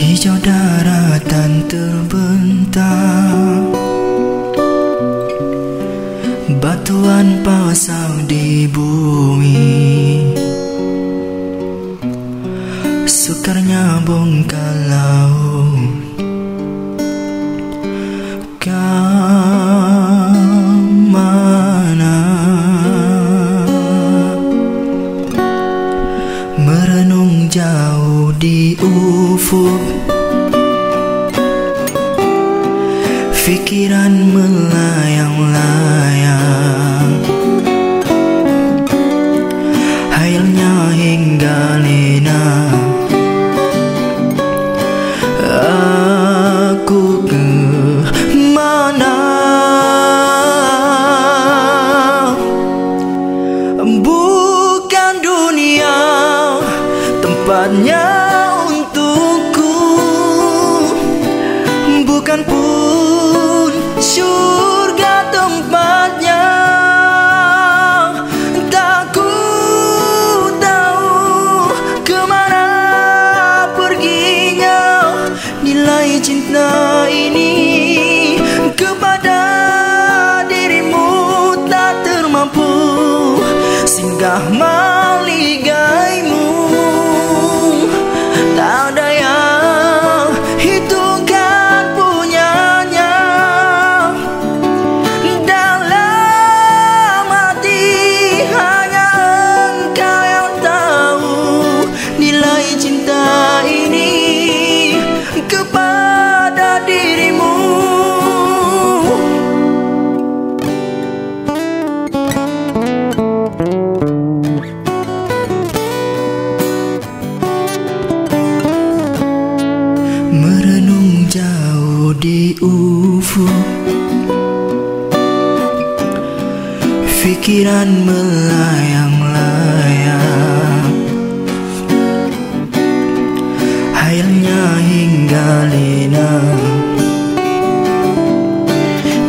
Hijau daratan terbentang. Batuan pasang di bumi. Sukarnya bongkar laut Pikiran melayang-layang. Hayalnya hingga lena Aku ke mana? Bukan dunia Tempatnya untukku. Bukan pun Merenung jauh di ufuk. Pikiran melayang-layang. Hayalnya hingga lina.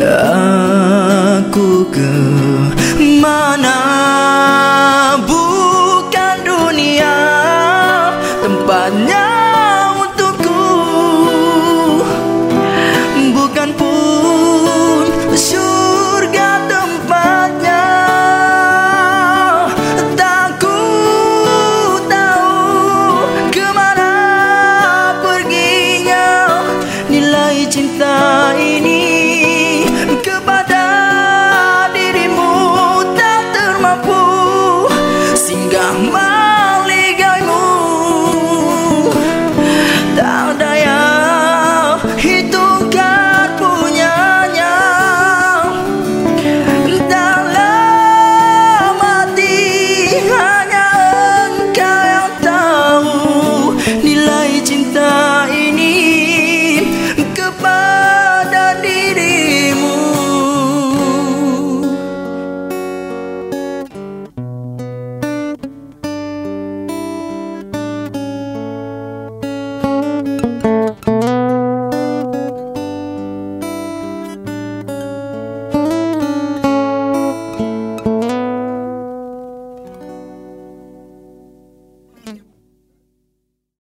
Aku ke mana está